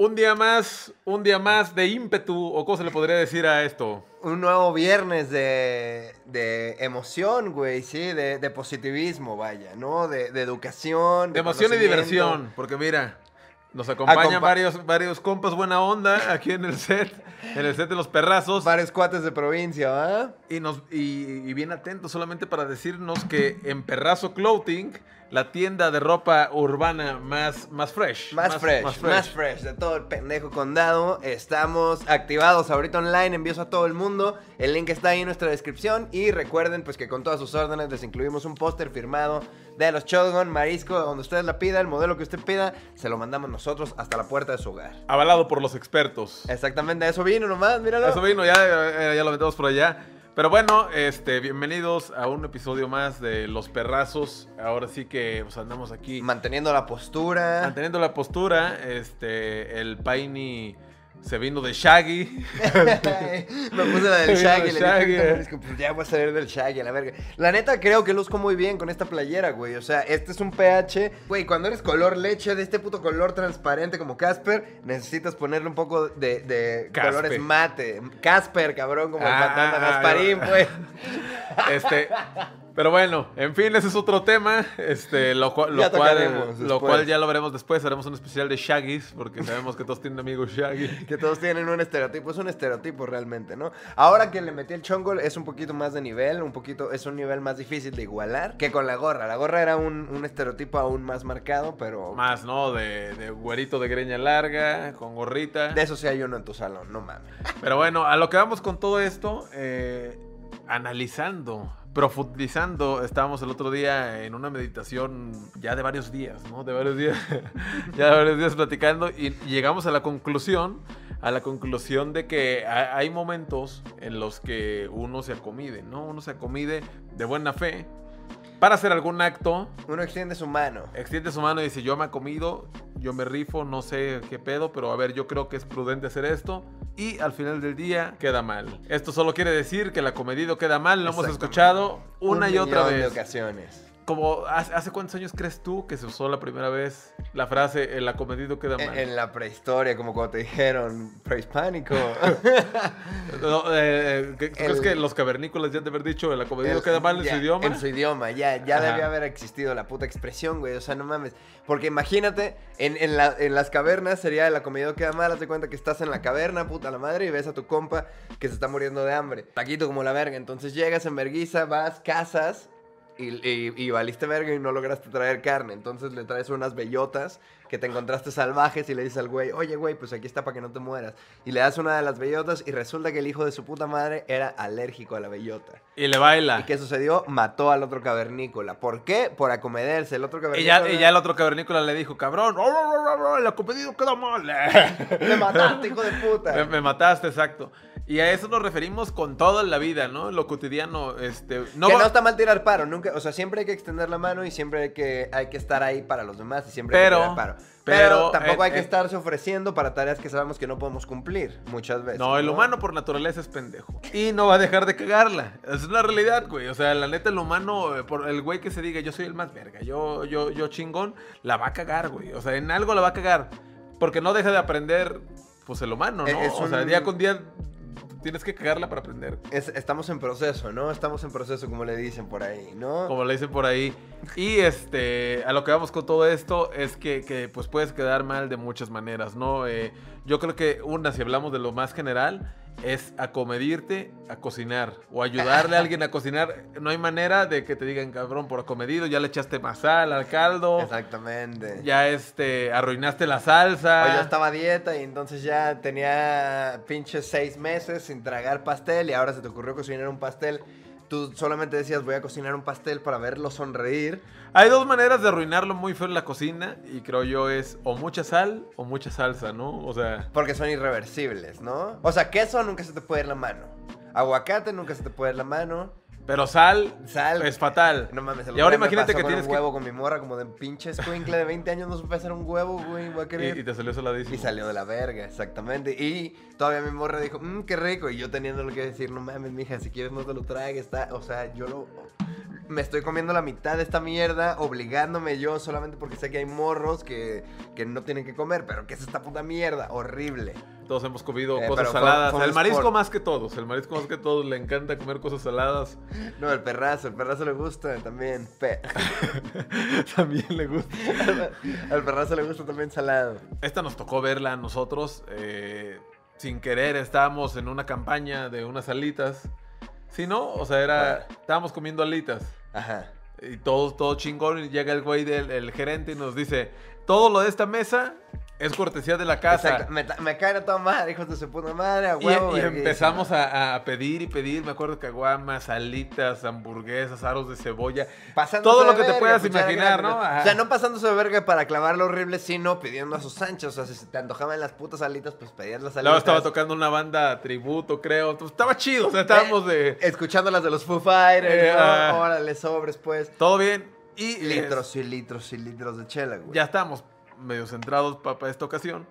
Un día más, un día más de ímpetu, o cómo se le podría decir a esto. Un nuevo viernes de, de emoción, güey, sí, de, de positivismo, vaya, ¿no? De, de educación. De emoción y diversión, porque mira, nos acompañan Acompa- varios, varios compas buena onda aquí en el set, en el set de los perrazos. Varios cuates de provincia, ¿va? Y, nos, y, y bien atentos solamente para decirnos que en Perrazo Clothing, la tienda de ropa urbana más, más fresh. Más, fresh, más fresh, de todo el pendejo condado. Estamos activados ahorita online, envíos a todo el mundo. El link está ahí en nuestra descripción. Y recuerden pues que con todas sus órdenes les incluimos un póster firmado de los Shotgun, Marisco, donde ustedes la pida, el modelo que usted pida, se lo mandamos nosotros hasta la puerta de su hogar. Avalado por los expertos. Exactamente, eso vino nomás, míralo. Eso vino, ya, eh, ya lo metemos por allá. Pero bueno, este, bienvenidos a un episodio más de Los Perrazos. Ahora sí que pues, andamos aquí Manteniendo la postura. manteniendo la postura. Este, el Paini se vino de Shaggy. Me puse la del Shaggy. Le Shaggy, dije, eh. "Marisco, pues ya voy a salir del Shaggy, a la verga. La neta, creo que luzco muy bien con esta playera, güey. O sea, este es un pH. Güey, cuando eres color leche, de este puto color transparente como Casper, necesitas ponerle un poco de, de colores mate. Casper, cabrón, como el Ah, fantasma ah, Gasparín, ah. pues. Este, pero bueno, en fin, ese es otro tema. Este, lo, cual- lo cual ya lo veremos después. Haremos un especial de Shaggy's, porque sabemos que todos tienen amigos Shaggy. Que todos tienen un estereotipo, es un estereotipo realmente, ¿no? Ahora que le metí el chongo es un poquito más de nivel, un poquito, es un nivel más difícil de igualar que con la gorra. La gorra era un, un estereotipo aún más marcado, pero Más, ¿no? De, de güerito de greña larga, con gorrita. de eso sí hay uno en tu salón, no mames. Pero bueno, a lo que vamos con todo esto, eh, analizando, profundizando, estábamos el otro día en una meditación ya de varios días, ¿no? De varios días, ya de varios días platicando y llegamos a la conclusión, a la conclusión de que ha- hay momentos en los que uno se acomide, ¿no? Uno se acomide de buena fe para hacer algún acto Uno extiende su mano. extiende su mano y dice, yo me he comido, yo me rifo, no sé qué pedo, pero a ver, yo creo que es prudente hacer esto. Y al final del día queda mal. Esto solo quiere decir que el acomedido queda mal, lo hemos escuchado una Un y otra millón de vez. ocasiones. Como, ¿hace, hace cuántos años crees tú que se usó la primera vez la frase, el acomedido queda mal? en la prehistoria, como cuando te dijeron prehispánico. No, eh, ¿qué- ¿Crees que los cavernícolas ya de haber dicho el acomedido El- queda mal en ya, su idioma? En su idioma, ya, ya Ajá. debía haber existido la puta expresión, güey. O sea, no mames. Porque imagínate, en, en, la- en las cavernas sería el acomedido queda mal. Haz de cuenta que estás en la caverna, puta la madre, y ves a tu compa que se está muriendo de hambre. Taquito como la verga. Entonces llegas en verguiza, vas, cazas. Y, y- y valiste verga y no lograste traer carne. Entonces le traes unas bellotas que te encontraste salvajes y le dices al güey, oye güey, pues aquí está para que no te mueras. Y le das una de las bellotas y resulta que el hijo de su puta madre era alérgico a la bellota. Y le baila. ¿Y qué sucedió? Mató al otro cavernícola. ¿Por qué? Por acometerse. El otro Y cavernícola. ya, y ya el otro cavernícola le dijo, cabrón, el acomedido queda mal. Me mataste, hijo de puta. Me, me mataste, exacto. Y a eso nos referimos con todo en la vida, ¿no? Lo cotidiano, este... No que no está mal tirar paro, nunca, o sea, siempre hay que extender la mano y siempre hay que, hay que estar ahí para los demás y siempre hay que tirar paro. Pero, pero, tampoco eh, hay que eh, estarse ofreciendo para tareas que sabemos que no podemos cumplir muchas veces. No, el humano por naturaleza es pendejo. Y no va a dejar de cagarla. Es una realidad, güey. O sea, la neta, el humano, eh, por el güey que se diga, yo soy el más verga, yo, yo, yo chingón, la va a cagar, güey. O sea, en algo la va a cagar. Porque no deja de aprender, pues, el humano, ¿no? Es O sea, día con día tienes que cagarla para aprender. Es- estamos en proceso, ¿no? Estamos en proceso, como le dicen por ahí, ¿no? Como le dicen por ahí. Y este, a lo que vamos con todo esto es que, que, pues puedes quedar mal de muchas maneras, ¿no? Eh, yo creo que una, si hablamos de lo más general, es acomedirte a cocinar o ayudarle a alguien a cocinar. No hay manera de que te digan, cabrón, por acomedido, ya le echaste más sal al caldo, Exactamente. ya este, arruinaste la salsa. O yo estaba a dieta y entonces ya tenía pinches seis meses sin tragar pastel y ahora se te ocurrió cocinar un pastel. Tú solamente decías voy a cocinar un pastel para verlo sonreír. Hay dos maneras de arruinarlo muy feo en la cocina y creo yo es o mucha sal o mucha salsa, ¿no? O sea... Porque son irreversibles, ¿no? O sea, queso nunca se te puede ir la mano. Aguacate nunca se te puede ir la mano. Pero sal, Sal. es fatal. No mames, el Y ahora día me imagínate pasó que con tienes un que- huevo con mi morra como de pinche escuincle de 20 años no supe hacer un huevo, güey, voy a Y, querer. y te salió saladísimo. Y salió de la verga, exactamente. Y todavía mi morra dijo, mmm, qué rico. Y yo teniéndole que decir, no mames, mija, si quieres no te lo tragues. Está... O sea, yo lo. Me estoy comiendo la mitad de esta mierda, obligándome yo solamente porque sé que hay morros que, que no tienen que comer. Pero ¿qué es esta puta mierda? Horrible. Todos hemos comido Eh, cosas fue- saladas. fue el marisco más que todos. El marisco más que todos le encanta comer cosas saladas. No, el perrazo, el perrazo le gusta también. Pe- También le gusta. Al perrazo le gusta también salado. Esta nos tocó verla a nosotros. eh, sin querer estábamos en una campaña de unas alitas. Sí, ¿no? O sea, era. Estábamos comiendo alitas. Ajá. Y todo, todo chingón. Y llega el güey del el gerente y nos dice: Todo lo de esta mesa es cortesía de la casa. Exacto. Me, me caen a toda madre, hijos de su puta madre, a Y, huevo. y empezamos a, a pedir y pedir, me acuerdo caguamas, alitas, hamburguesas, aros de cebolla. Pasándose todo lo que te puedas imaginar, ¿no? Ajá. O sea, no pasándose de verga para clavarlo horrible, sino pidiendo a sus anchos. O sea, si te antojaban las putas alitas, pues pedías las alitas. Luego estaba tocando una banda tributo, creo. Entonces, estaba chido, o sea, estábamos de... Escuchando las de los Foo Fighters, Eh, ¿no? ah. Órale, sobres, pues. Todo bien. Y Litros y litros y litros de chela, güey. ya estábamos medio centrados para esta ocasión.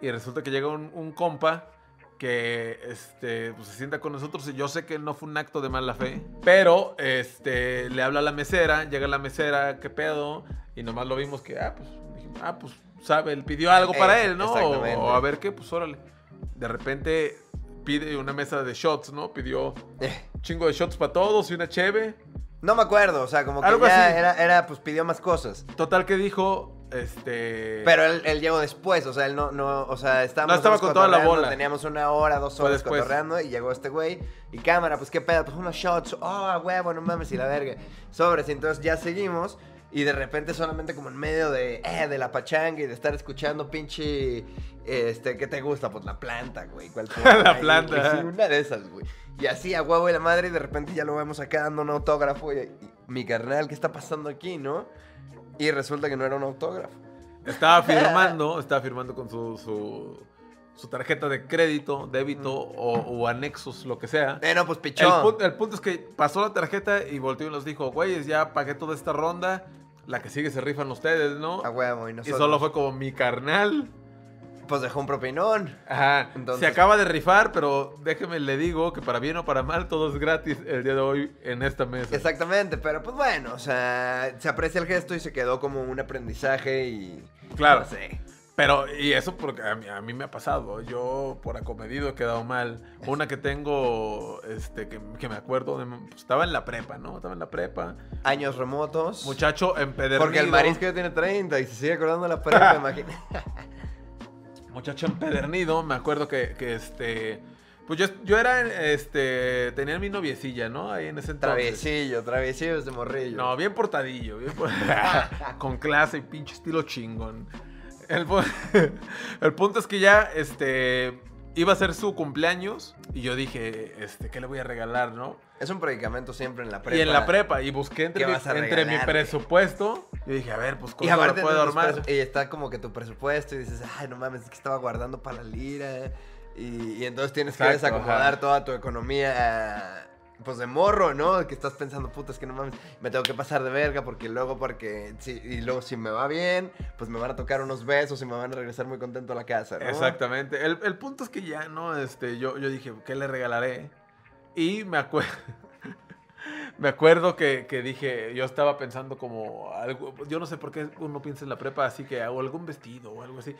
Y resulta que llega un, un compa que este, pues, se sienta con nosotros. Y yo sé que no fue un acto de mala fe. Pero este, le habla a la mesera. Llega la mesera, ¿qué pedo? Y nomás lo vimos que, ah, pues, dijimos, ah, pues, sabe, él pidió algo para Eh, él, ¿no? O, a ver qué, pues órale. De repente pide una mesa de shots, ¿no? Pidió Eh, un chingo de shots para todos y una cheve. No me acuerdo, o sea, como que ya. Era, era, pues pidió más cosas. Total que dijo, este... Pero él, él llegó después, o sea, él no, no, o sea, estábamos No estaba con toda la bola. Teníamos una hora, dos horas cotorreando y llegó este güey. Y cámara, pues qué pedo, pues unos shots, oh, huevo, no mames, y la verga. Sobres, y entonces ya seguimos. Y de repente solamente como en medio de, eh, de la pachanga y de estar escuchando pinche, este, ¿qué te gusta? Pues la planta, güey. ¿cuál? La Ahí, planta, güey, sí, una de esas, güey. Y así a huevo y la madre y de repente ya lo vemos acá dando un autógrafo y, y mi carnal, ¿qué está pasando aquí, no? Y resulta que no era un autógrafo. Estaba firmando, estaba firmando con su, su, su tarjeta de crédito, débito o, o anexos, lo que sea. Eh, no, pues El, pichón. el punto es que pasó la tarjeta y volteó y nos dijo, güeyes, ya pagué toda esta ronda, la que sigue se rifan ustedes, ¿no? A huevo, y y nosotros. solo fue como mi carnal. Pues dejó un propinón. Ajá. Entonces- Se acaba de rifar, pero déjeme le digo que para bien o para mal todo es gratis el día de hoy en esta mesa. Exactamente, pero pues bueno, o sea, se aprecia el gesto y se quedó como un aprendizaje y. Claro. No sé. Pero, y eso porque a mí, a mí me ha pasado. Yo por acomedido he quedado mal. Una que tengo, este, que, que me acuerdo, de- pues, estaba en la prepa, ¿no? Estaba en la prepa. Años remotos. Muchacho empedernido. Porque el marisco ya tiene 30 y se sigue acordando de la prepa, imagínate. Muchacho empedernido. Me acuerdo que, que, este... Pues yo, yo era, este, tenía mi noviecilla, ¿no? Ahí en ese entonces. Traviesillo, traviesillo desde morrillo. No, bien portadillo. bien por- Con clase y pinche estilo chingón. El, el punto es que ya, este, iba a ser su cumpleaños y yo dije, este, ¿qué le voy a regalar, no? Es un predicamento siempre en la prepa. Y en la prepa, y busqué entre, ¿Qué mi, entre presupuesto. Y dije, a ver, pues, Y ¿cómo lo aparte puedo armar? y está como que tu presupuesto y dices, ay, no mames, es que estaba guardando para la lira. Y, y entonces tienes que desacomodar ajá. toda tu economía, pues de morro, ¿no? Que estás pensando, puta, es que no mames, me tengo que pasar de verga porque luego, porque, y luego si me va bien, pues me van a tocar unos besos y me van a regresar muy contento a la casa, ¿no? Exactamente. El, el punto es que ya, ¿no? Este, yo, yo dije, ¿qué le regalaré? Y me acuerdo. me acuerdo que, que dije, yo estaba pensando como algo. Yo no sé por qué uno piensa en la prepa así que hago algún vestido o algo así.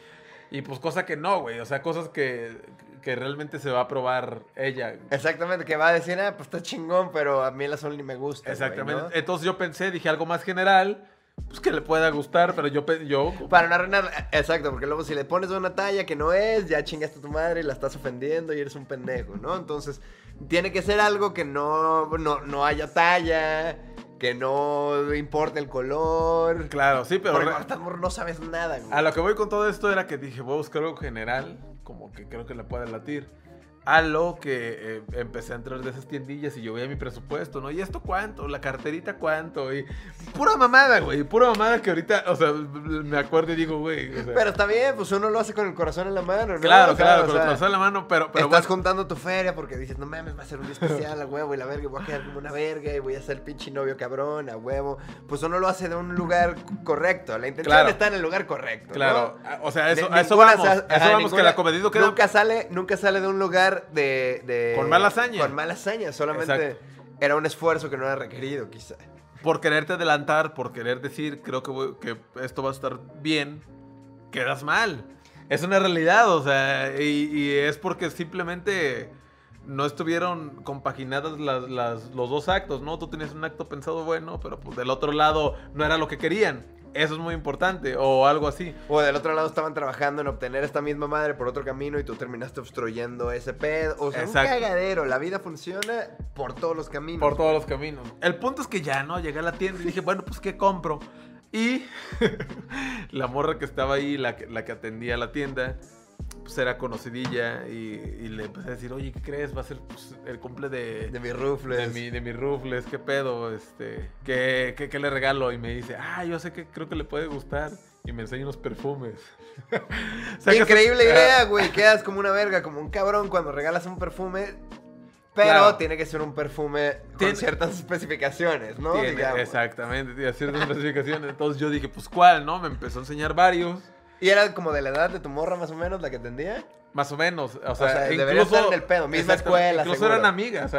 Y pues cosa que no, güey. O sea, cosas que, que realmente se va a probar ella. Exactamente, que va a decir, ah, pues está chingón, pero a mí el azul ni me gusta. güey, Exactamente. ¿no? Entonces yo pensé, dije algo más general, pues que le pueda gustar, pero yo, yo Para no arruinar, exacto, porque luego si le pones una talla que no es, ya chingaste a tu madre y la estás ofendiendo y eres un pendejo, ¿no? Entonces, tiene que ser algo que no, no, no haya talla, que no importe el color. Claro, sí, pero Porque re- no sabes nada, güey. a lo que voy con todo esto era que dije, voy a buscar algo general, como que creo que le pueda latir. A lo que eh, empecé a entrar de esas tiendillas y yo veía mi presupuesto, ¿no? ¿Y esto cuánto? ¿La carterita cuánto? Y pura mamada, güey. Pura mamada que ahorita, o sea, me acuerdo y digo, güey. o sea, Pero está bien, pues uno lo hace con el corazón en la mano, ¿no? claro, claro, o con sea, el corazón en la mano, pero, pero estás bueno, juntando tu feria porque dices, no mames, va a ser un día especial a huevo y la verga, y voy a quedar como una verga y voy a ser pinche novio cabrón a huevo. Pues uno lo hace de un lugar correcto. La intención Claro. está en el lugar correcto. claro. ¿no? O sea, eso, De- a eso vamos. a eso ajá, vamos que la comedido queda. Nunca sale, nunca sale de un lugar de, de- Con mala hazaña. Con mala hazaña, solamente Exacto. era un esfuerzo que no era requerido, quizá. por quererte adelantar, por querer decir, creo que, voy- que esto va a estar bien, quedas mal. Es una realidad, o sea, y, y es porque simplemente no estuvieron compaginadas las, las- los dos actos, ¿no? Tú tenías un acto pensado bueno, pero pues del otro lado no era lo que querían. Eso es muy importante, o algo así. O del otro lado estaban trabajando en obtener esta misma madre por otro camino y tú terminaste obstruyendo ese pedo. O sea, Exacto. un cagadero. La vida funciona por todos los caminos. Por todos los caminos. El punto es que ya, ¿no? Llegué a la tienda y dije, bueno, pues, ¿qué compro? Y la morra que estaba ahí, la que, la que atendía la tienda, pues era conocidilla y, y le empecé a decir, oye, ¿qué crees? Va a ser pues, el cumple de, De mis rufles. de mi, de mi rufles, ¿qué pedo? Este, ¿qué, qué, qué le regalo? Y me dice, ah, yo sé que creo que le puede gustar. Y me enseña unos perfumes. O sea, Increíble Ah, idea, güey. Quedas como una verga, como un cabrón cuando regalas un perfume. Pero Claro. tiene que ser un perfume con Tiene- ciertas especificaciones, ¿no? tiene- exactamente, tiene ciertas especificaciones. Entonces yo dije, pues, ¿cuál? ¿No? Me empezó a enseñar varios. ¿Y era como de la edad de tu morra más o menos la que atendía? Más o menos. O sea, sea, debería incluso, estar en el pedo, misma escuela, Incluso seguro. eran amigas.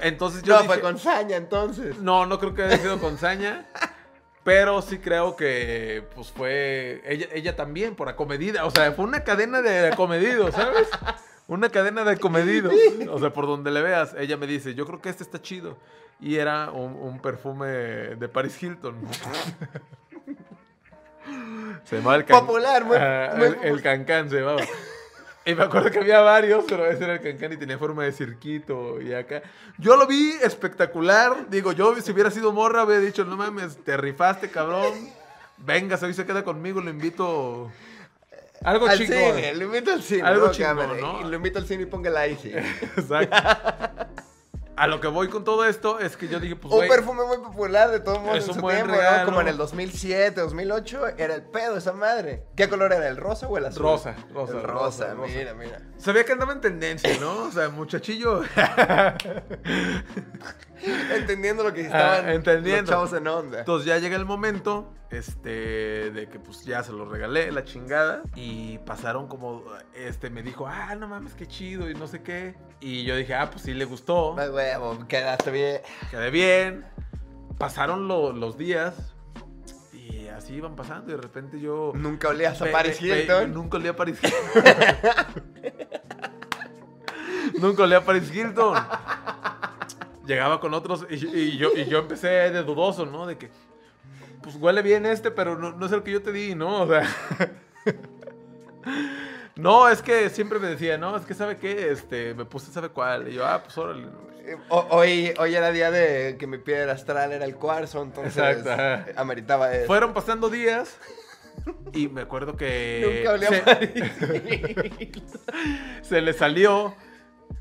Entonces yo no, dije, fue con saña entonces. no, no creo que haya sido con saña. Pero sí creo que pues fue ella, ella también por acomedida. O sea, fue una cadena de acomedidos, ¿sabes? Una cadena de acomedidos. O sea, por donde le veas, ella me dice, yo creo que este está chido. Y era un, un perfume de Paris Hilton. Se llamaba el can- Popular, muy- Ah, muy el, el cancán se llamaba. Y me acuerdo que había varios, pero ese era el cancán y tenía forma de cirquito y acá. Yo lo vi espectacular. Digo, yo si hubiera sido morra, hubiera dicho, no mames, te rifaste, cabrón. Venga, hoy se queda conmigo, lo invito. Algo al chingón. cine, lo invito al cine. Algo ¿no? chingón, Cámara, ¿no? Lo invito al cine y el icy. Exacto. A lo que voy con todo esto es que yo dije, pues, un perfume muy popular de todo modo Es en su tiempo. ¿no? Como en el 2007, 2008, era el pedo esa madre. ¿Qué color era? ¿El rosa o el azul? Rosa, rosa, El rosa, rosa, rosa. mira, mira. sabía que andaba en tendencia, ¿no? O sea, muchachillo. Entendiendo lo que estaban Ah, entendiendo. los chavos en onda. Entonces ya llega el momento, este, de que pues ya se lo regalé, la chingada. Y pasaron como, este, me dijo, ah, no mames, qué chido y no sé qué. Y yo dije, ah, pues sí le gustó, Ay, huevo, quedaste bien. quedé bien. Pasaron lo- los días y así iban pasando y de repente yo... Nunca olías a Paris Hilton. Nunca olía a Paris Hilton. nunca olía a Paris Hilton. Llegaba con otros y, y yo, y yo empecé de dudoso, ¿no? De que, pues huele bien este, pero no, no es el que yo te di, ¿no? O sea... No, es que siempre me decía, no, es que sabe qué, este, me puse sabe cuál. Y yo, ah, pues órale. O- hoy, hoy era día de que mi piedra astral era el cuarzo, entonces Exacto, ameritaba eso. Fueron pasando días y me acuerdo que... Nunca se- se le salió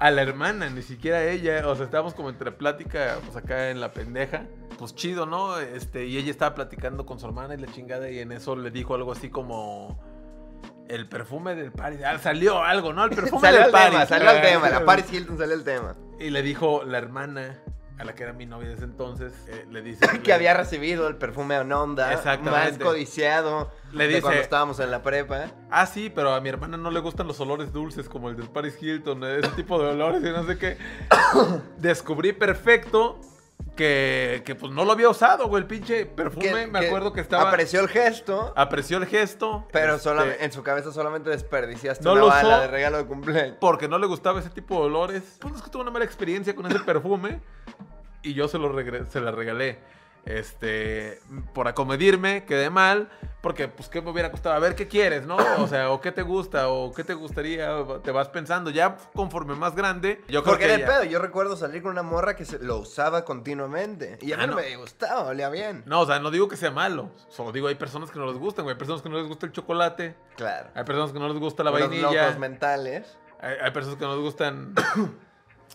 a la hermana, ni siquiera a ella. O sea, estábamos como entre plática, pues acá en la pendeja. Pues chido, ¿no? Este, y ella estaba platicando con su hermana y la chingada, y en eso le dijo algo así como. El perfume del Paris. Ah, salió algo, ¿no? El perfume Salió del el Paris. tema, salió el tema. La Paris Hilton salió el tema. Y le dijo la hermana, a la que era mi novia de ese entonces, eh, le dice. Que había recibido el perfume en onda. Más codiciado. Le de dice- cuando estábamos en la prepa. Ah, sí, pero a mi hermana no le gustan los olores dulces como el del Paris Hilton, ese tipo de olores y no sé qué. Descubrí perfecto que, que pues no lo había usado, güey, el pinche perfume. Que- me acuerdo que estaba... Apreció el gesto. Apreció el gesto. Pero este, solamente, en su cabeza solamente desperdiciaste No una lo bala usó. de regalo de cumpleaños. Porque no le gustaba ese tipo de olores. Pues es que tuve una mala experiencia con ese perfume. Y yo se lo se la regalé. Este, por acomedirme, quedé mal, porque pues qué me hubiera costado, a ver qué quieres, ¿no? O sea, o qué te gusta, o qué te gustaría, te vas pensando, ya conforme más grande, yo creo Porque que era el ya- pedo. Yo recuerdo salir con una morra que se lo usaba continuamente. Y a mí Ah, no no. me gustaba, olía bien. No, o sea, no digo que sea malo, solo digo hay personas que no les gustan, güey, hay personas que no les gusta el chocolate, Claro. hay personas que no les gusta la Los vainilla, locos mentales. hay, hay personas que no les gustan...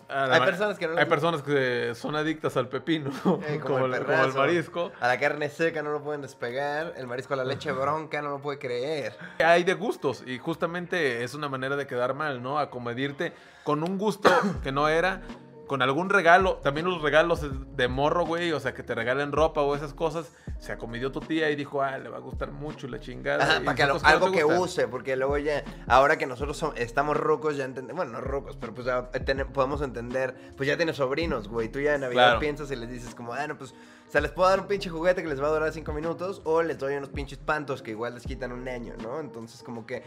a la Hay personas que no Hay personas que son adictas al pepino, Eh, como, el, como el marisco. A la carne seca no lo pueden despegar. El marisco a la leche bronca no lo puede creer. Hay de gustos y justamente es una manera de quedar mal, ¿no? Acomedirte con un gusto que no era. Con algún regalo, también los regalos de morro, güey, o sea, que te regalen ropa o esas cosas, se acomidió tu tía y dijo, ah, le va a gustar mucho la chingada. Ajá, para que lo- no algo que gustan. use, porque luego ya, ahora que nosotros som- estamos rucos, ya entendemos, bueno, no rucos, pero pues ya tene- podemos entender, pues ya tienes sobrinos, güey, tú ya de Navidad Claro. piensas y les dices como, ah, no, pues, o sea, les puedo dar un pinche juguete que les va a durar cinco minutos, o les doy unos pinches pantos que igual les quitan un año, ¿no? Entonces, como que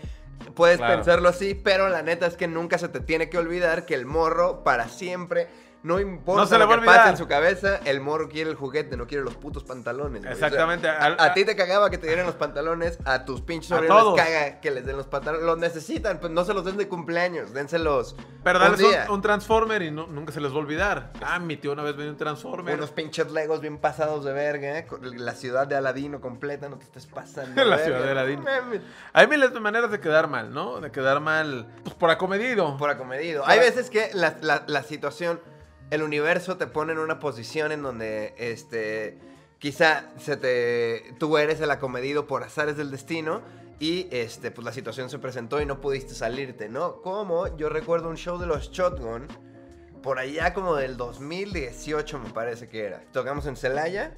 puedes Claro. pensarlo así, pero la neta es que nunca se te tiene que olvidar que el morro, para siempre... No importa No se lo que pase en su cabeza, el morro quiere el juguete, no quiere los putos pantalones. güey. O sea, Exactamente, a, ti te cagaba que te dieran los pantalones, a tus pinches sobrinos les caga que les den los pantalones. Los necesitan, pues no se los den de cumpleaños, dénselos. Pero un dales un, Transformer y no- nunca se les va a olvidar. Ah, mi tío una vez vendió un Transformer. Unos pinches legos bien pasados de verga, ¿eh? la ciudad de Aladino completa, no te estés pasando. La verga, ciudad de no Aladino. Hay miles de maneras de quedar mal, ¿no? De quedar mal, pues por acomedido. Por acomedido. Hay veces que la, la- la situación, el universo te pone en una posición en donde, este, quizá se te, tú eres el acomedido por azares del destino y, este, pues la situación se presentó y no pudiste salirte, ¿no? Como yo recuerdo un show de los Shotgun, por allá como del 2018 me parece que era. Tocamos en Celaya,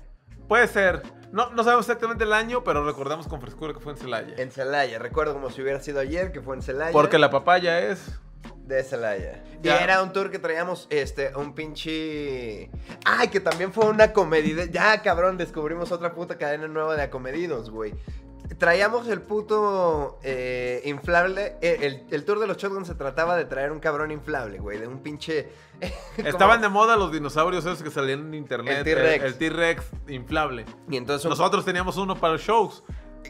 Puede ser. No, no sabemos exactamente el año, pero recordamos con frescura que fue en Celaya. en Celaya, recuerdo como si hubiera sido ayer, que fue en Celaya. Porque la papaya es. De Celaya. Y era un tour que traíamos, este, un pinche... Ay, que también fue una comedia. Ya, cabrón, descubrimos otra puta cadena nueva de acomedidos, güey. Traíamos el puto eh, inflable. eh, El, el tour de los Shotgun se trataba de traer un cabrón inflable, güey. De un pinche... Estaban de moda los dinosaurios esos que salían en internet. El T-Rex. El T-Rex inflable. Y entonces un- Nosotros teníamos uno para los shows.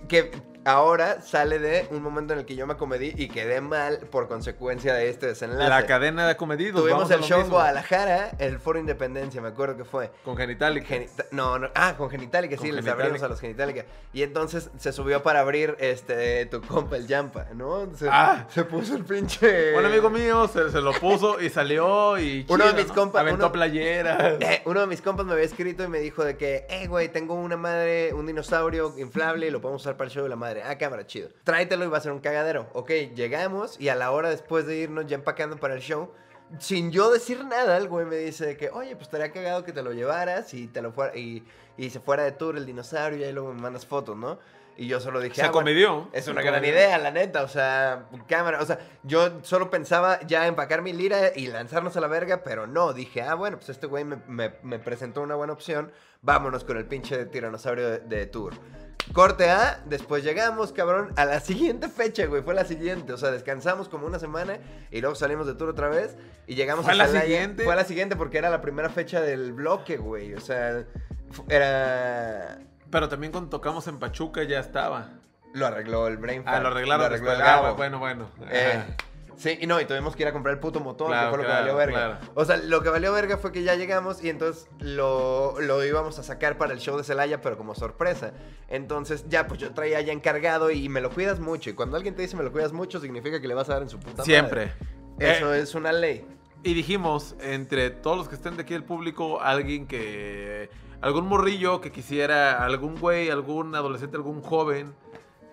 que ahora sale de un momento en el que yo me acomedí y quedé mal por consecuencia de este desenlace. La cadena de acomedidos. Tuvimos el show en. Guadalajara, el Foro Independencia, me acuerdo que fue. Con Genitalica. Genita- no, no, ah, con Genitalica, sí, Con les Genitalica. abrimos a los Genitalica. Y entonces se subió para abrir este tu compa el Yampa, ¿no? Se, Ah. se puso el pinche. Un amigo mío se, se lo puso y salió y. Uno de mis ¿no? compas- Aventó uno- playeras. Eh, uno de mis compas me había escrito y me dijo de que, eh, güey, tengo una madre, un dinosaurio inflable y lo podemos usar para el show de la madre. Ah, cámara, chido. Tráetelo y va a ser un cagadero. Ok, llegamos y a la hora después de irnos ya empacando para el show, sin yo decir nada, el güey me dice de que, oye, pues estaría cagado que te lo llevaras y te lo fuera, y, y se fuera de tour el dinosaurio y ahí luego me mandas fotos, ¿no? Y yo solo dije, Se "Ah, bueno, acomedió. es una gran idea, la neta. O sea, cámara. O sea, yo solo pensaba ya empacar mi lira y lanzarnos a la verga, pero no. Dije, ah, bueno, pues este güey me, me- me presentó una buena opción. Vámonos con el pinche tiranosaurio de, de tour. Corte A, después llegamos, cabrón, a la siguiente fecha, güey. Fue la siguiente. O sea, descansamos como una semana y luego salimos de tour otra vez y llegamos ¿Fue a la siguiente? Fue la siguiente porque era la primera fecha del bloque, güey. O sea, era. Pero también cuando tocamos en Pachuca ya estaba. Lo arregló el Brain Ah, lo arreglaron arregló después. el Ah, Gabo. bueno, bueno. Eh. Sí, y no, y tuvimos que ir a comprar el puto motor, Claro, que fue lo claro, que valió verga. claro. O sea, lo que valió verga fue que ya llegamos y entonces lo, lo íbamos a sacar para el show de Celaya, pero como sorpresa. Entonces, ya, pues yo traía ya encargado y me lo cuidas mucho. Y cuando alguien te dice me lo cuidas mucho, significa que le vas a dar en su puta madre. Siempre. Eso Eh, es una ley. Y dijimos, entre todos los que estén de aquí del público, alguien que. Algún morrillo que quisiera, algún güey, algún adolescente, algún joven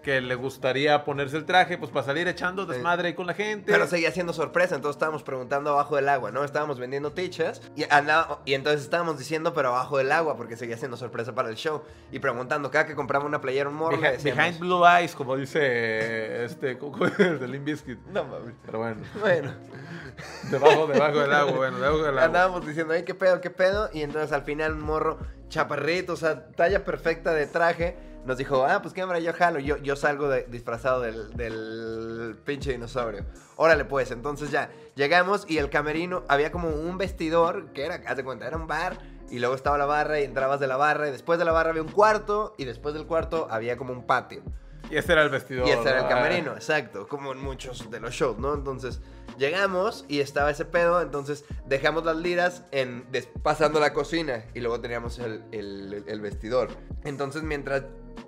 que le gustaría ponerse el traje, pues para salir echando desmadre ahí con la gente. Pero seguía siendo sorpresa, entonces estábamos preguntando abajo del agua, ¿no? Estábamos vendiendo tichas y, andaba- y entonces estábamos diciendo, pero abajo del agua, porque seguía siendo sorpresa para el show. Y preguntando, cada que compraba una playera, un morro, Behind, Blue Eyes, como dice este, ¿cómo es? de Limp Bizkit. No mames. Pero bueno, Bueno, debajo, debajo del agua, bueno, debajo del agua. andábamos diciendo, ay, qué pedo, qué pedo. Y entonces al final un morro chaparrito, o sea, talla perfecta de traje, nos dijo, ah, pues cámara, yo jalo. Yo, yo salgo de- disfrazado del, del pinche dinosaurio. Órale, pues, entonces ya, llegamos y el camerino, había como un vestidor, que era, haz de cuenta, era un bar. Y luego estaba la barra y entrabas de la barra y después de la barra había un cuarto y después del cuarto había como un patio. Y ese era el vestidor. Y ese era el ¿no? camerino, exacto, como en muchos de los shows, ¿no? Entonces llegamos y estaba ese pedo, entonces dejamos las liras en des- pasando la cocina y luego teníamos el, el- el vestidor. Entonces mientras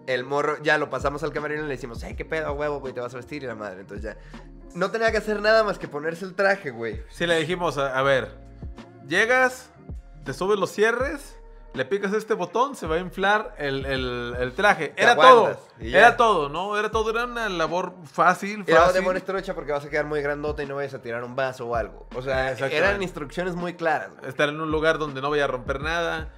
el morro ya lo pasamos al camerino y le decimos, hey, qué pedo, huevo, güey, te vas a vestir y la madre. Entonces ya no tenía que hacer nada más que ponerse el traje, güey. Sí, le dijimos, a, a ver, llegas, te subes los cierres, le picas este botón, se va a inflar el, el- el traje. Te Era aguantas, todo. Era todo, ¿no? Era todo. Era una labor fácil, Y luego te fácil. pones trucha porque vas a quedar muy grandota y no vayas a tirar un vaso o algo. O sea, eran instrucciones muy claras. güey. Estar en un lugar donde no vaya a romper nada.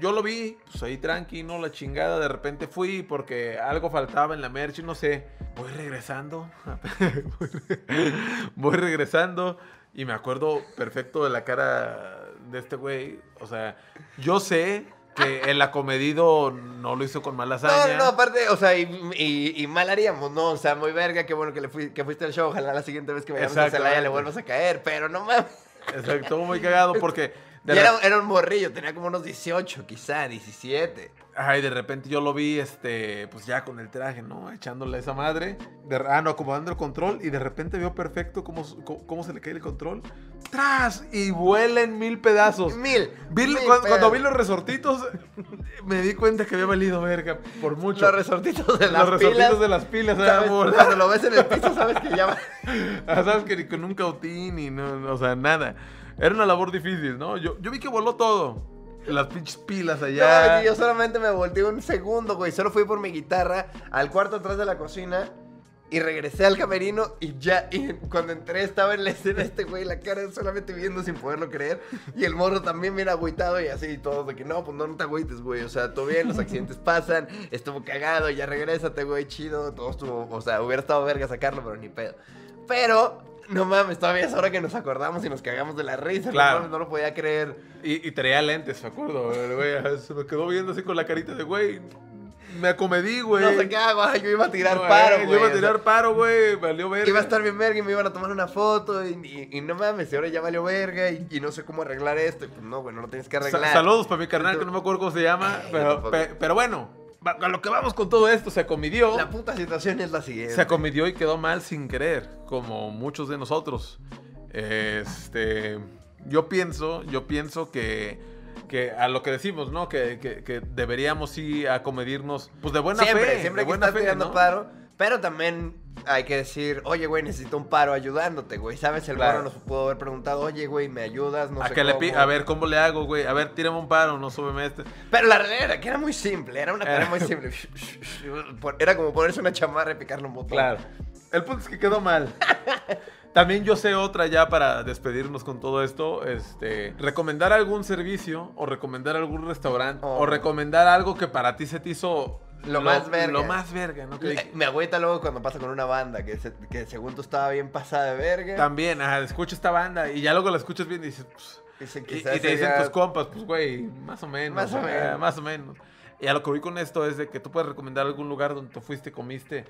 Yo lo vi, pues ahí tranqui, ¿no? La chingada. De repente fui porque algo faltaba en la merch, no sé. Voy regresando. voy, re- voy regresando. Y me acuerdo perfecto de la cara de este güey. O sea, yo sé que el acomedido no lo hizo con mala No, hazaña. no, no, aparte, o sea, y, y- y mal haríamos, ¿no? O sea, muy verga, qué bueno que, le fui- que fuiste al show. Ojalá la siguiente vez que vayamos a Celaya le vuelvas a caer, pero no mames. Exacto, muy cagado porque... Y era, era un morrillo, tenía como unos 18, quizá, 17. Ajá, y de repente yo lo vi, este, pues ya con el traje, ¿no? Echándole a esa madre. De, ah, no, acomodando el control. Y de repente vio perfecto cómo, cómo, cómo se le cae el control. ¡Tras! Y vuela en mil pedazos. Mil. Vi- mil cuando, cuando vi los resortitos, me di cuenta que había valido verga por mucho. Los resortitos de Los las resortitos pilas. de las pilas, ¿sabes? Cuando lo ves en el piso, sabes que ya va. Ah, sabes que ni con un cautín y no, o sea, nada. Era una labor difícil, ¿no? Yo, yo vi que voló todo. Las pinches pilas No, allá. y yo solamente me volteé un segundo, güey. Solo fui por mi guitarra al cuarto atrás de la cocina y regresé al camerino y ya, y cuando entré estaba en la escena este güey, la cara solamente viendo sin poderlo creer. Y el morro también bien agüitado y así, y todos de que no, pues no, no te agüites, güey. O sea, todo bien, los accidentes pasan, estuvo cagado, ya regrésate, güey, chido. Todo estuvo, o sea, hubiera estado verga sacarlo, pero ni pedo. Pero, no mames, todavía es hora que nos acordamos y nos cagamos de la risa. Claro. No lo podía creer. Y, y traía lentes, me acuerdo. güey, se me quedó viendo así con la carita de, güey, me acomedí, güey. No sé qué hago, yo iba a tirar No, paro, eh, güey. Yo iba a tirar paro, güey. Valió verga. Iba a estar bien verga y me iban a tomar una foto y, y- y no mames, y ahora ya valió verga y, y no sé cómo arreglar esto. Y pues no, güey, no lo tienes que Sa- arreglar. saludos para mi carnal, que no me acuerdo cómo se llama. Ay, pero, pe- pero bueno, a lo que vamos con todo esto, se acomidió. La puta situación es la siguiente. Se acomidió y quedó mal sin querer, como muchos de nosotros. Este, yo pienso, yo pienso que, que a lo que decimos, ¿no? Que, que- que deberíamos sí acomedirnos, pues de buena siempre, fe. siempre de que buena estar fe, tirando ¿no? paro. Pero también hay que decir, oye, güey, necesito un paro ayudándote, güey. ¿Sabes? El Claro. nos pudo haber preguntado, oye, güey, ¿me ayudas? No a sé que le cómo. pi- a ver, ¿cómo le hago, güey? A ver, tírame un paro, no súbeme este. Pero la realidad era que era muy simple, era una Era- muy simple. Era como ponerse una chamarra y picarle un botón. Claro. El punto es que quedó mal. También yo sé otra ya para despedirnos con todo esto, este, recomendar algún servicio o recomendar algún restaurante Oh. o recomendar algo que para ti se te hizo Lo más verga. Lo más verga, ¿no? Que Me agüita luego cuando pasa con una banda que, se- que según tú estaba bien pasada de verga. También, ajá, escucha esta banda y ya luego la escuchas bien y dices, pues, Dicen, y, y te dicen sería- tus compas, pues güey, más o menos. Más o menos. Más o menos. Y a lo que voy con esto es de que tú puedes recomendar algún lugar donde tú fuiste, comiste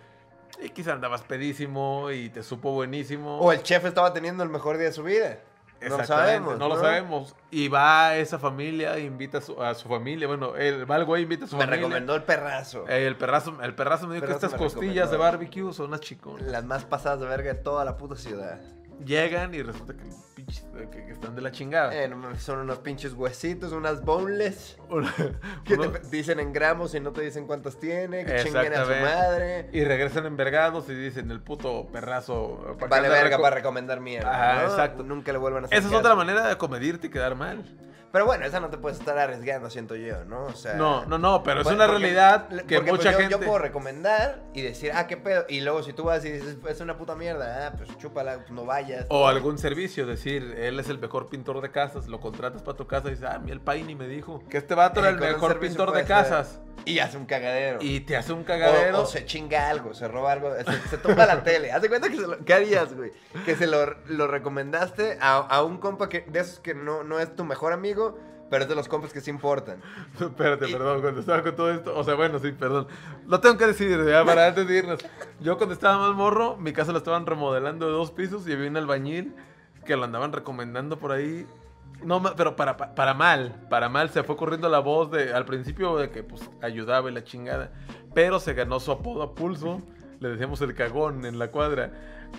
y quizá andabas pedísimo y te supo buenísimo. O el chef estaba teniendo el mejor día de su vida. No sabemos. No lo sabemos. Y va esa familia, invita a su, a su familia. Bueno, el, va el güey, invita a su Me familia. recomendó el perrazo. Eh, el perrazo, el perrazo me dijo Perrazo que estas me costillas de barbecue son unas chiconas. Las más pasadas de verga de toda la puta ciudad. Llegan y resulta que, pinches- que- que están de la chingada. Eh, no son unos pinches huesitos, unas boneless. Uno- Que uno- te dicen en gramos y no te dicen cuántas tiene. Que chinguen a su madre. y regresan envergados y dicen el puto perrazo. ¿para qué Vale verga reco- para recomendar mierda. Ajá, ¿no? exacto. Nunca le vuelvan a hacer Esa es otra manera de comedirte y quedar mal. Pero bueno, esa no te puedes estar arriesgando, siento yo, ¿no? O sea. No, no, no, pero es Bueno, una porque- realidad que porque, pues, mucha yo, gente. Yo puedo recomendar y decir, ah, qué pedo. Y luego si tú vas y dices, es una puta mierda, ah, pues chúpala, pues no vayas. O algún servicio, decir, él es el mejor pintor de casas, lo contratas para tu casa y dices, ah, el Paini me dijo que este vato era Eh, el mejor pintor de casas. Y hace un cagadero. Y te hace un cagadero. o se chinga algo, se roba algo, se, se tumba la tele. Haz de cuenta que se lo, ¿qué harías, güey? Que se lo, lo recomendaste a, a un compa que, de esos que no, no es tu mejor amigo, pero es de los compas que sí importan. Espérate, Y- perdón, cuando estaba con todo esto, o sea, bueno, sí, perdón. Lo tengo que decir, ya, para antes de irnos. Yo cuando estaba más morro, mi casa la estaban remodelando de dos pisos y había un albañil que lo andaban recomendando por ahí. No, pero para, pa- para mal, para mal, se fue corriendo la voz de, al principio de que pues ayudaba y la chingada, pero se ganó su apodo a pulso, le decíamos el cagón en la cuadra.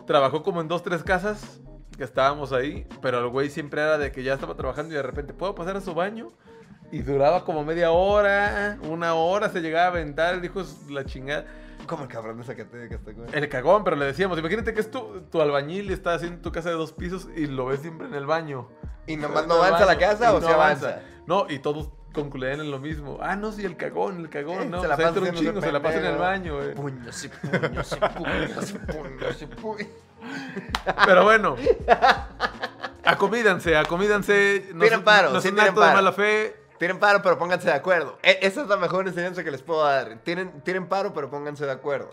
Trabajó como en dos, tres casas que estábamos ahí, pero el güey siempre era de que ya estaba trabajando y de repente, ¿puedo pasar a su baño? Y duraba como media hora, una hora se llegaba a aventar, el hijo es la chingada. Como el cabrón de Zacatecas, ¿te acuerdas? El cagón, pero le decíamos, imagínate que es tu, tu albañil y está haciendo tu casa de dos pisos y lo ves siempre en el baño. ¿Y nomás no avanza la casa o no sí avanza? No, y todos concluían en lo mismo. Ah, no, sí, el cagón, el cagón, Eh, ¿no? se la Se pasa un chingo, se la pasa en el baño, güey. Puños y puños y puños y puños y puños. Pero bueno. Acomídanse, acomídanse. No, Tiren paro, no sí tiren acto de paro. mala fe. Tienen paro, pero pónganse de acuerdo. E- esa es la mejor enseñanza que les puedo dar. Tienen, tienen paro, pero pónganse de acuerdo.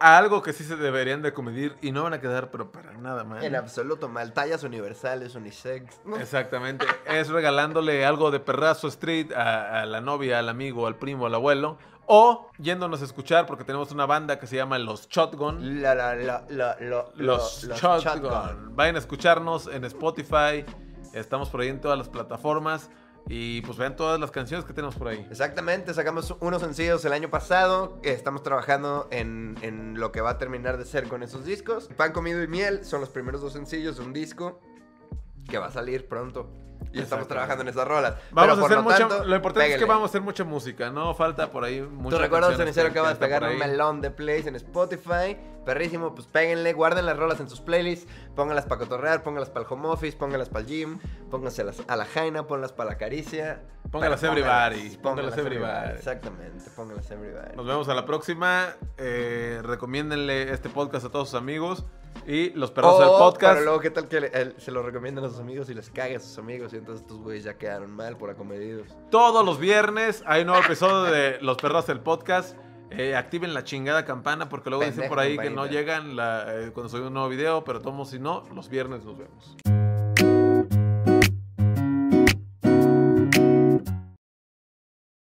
A algo que sí se deberían de comedir y no van a quedar, pero para nada mal. En absoluto mal. Tallas universales, unisex. ¿no? Exactamente. Es regalándole algo de perrazo street a, a la novia, al amigo, al primo, al abuelo. O yéndonos a escuchar porque tenemos una banda que se llama Los Shotgun. La, la, la, la, la, Los, los Shotgun. shotgun. Vayan a escucharnos en Spotify. Estamos por ahí en todas las plataformas. Y pues vean todas las canciones que tenemos por ahí. Exactamente, sacamos unos sencillos el año pasado. Estamos trabajando en, en lo que va a terminar de ser con esos discos. Pan comido y miel son los primeros dos sencillos de un disco que va a salir pronto. Y estamos trabajando en esas rolas. Vamos Pero a hacer lo mucha. tanto, lo importante es que vamos a hacer mucha música. No falta por ahí mucha Tu recuerdo canciones cenicero que- de está pegar un melón de plays en Spotify. Perrísimo, pues péguenle, guarden las rolas en sus playlists, pónganlas para cotorrear, pónganlas para el home office, pónganlas para el gym, pónganselas a la jaina, pónganlas para la caricia. Pónganlas Pero everybody, pónganlas everybody. Exactamente, pónganlas everybody. Nos vemos a la próxima. Eh, recomiéndenle este podcast a todos sus amigos. Y los perros del O, podcast. Pero luego, ¿qué tal que se lo recomiendan a sus amigos y les cague a sus amigos? Y entonces estos güeyes ya quedaron mal por acomedidos. Todos los viernes hay un nuevo episodio de Los Perros del Podcast. Eh, activen la chingada campana porque luego dicen Pendeja por ahí que no llegan la- eh, cuando subimos un nuevo video, pero tomo si no, los viernes nos vemos.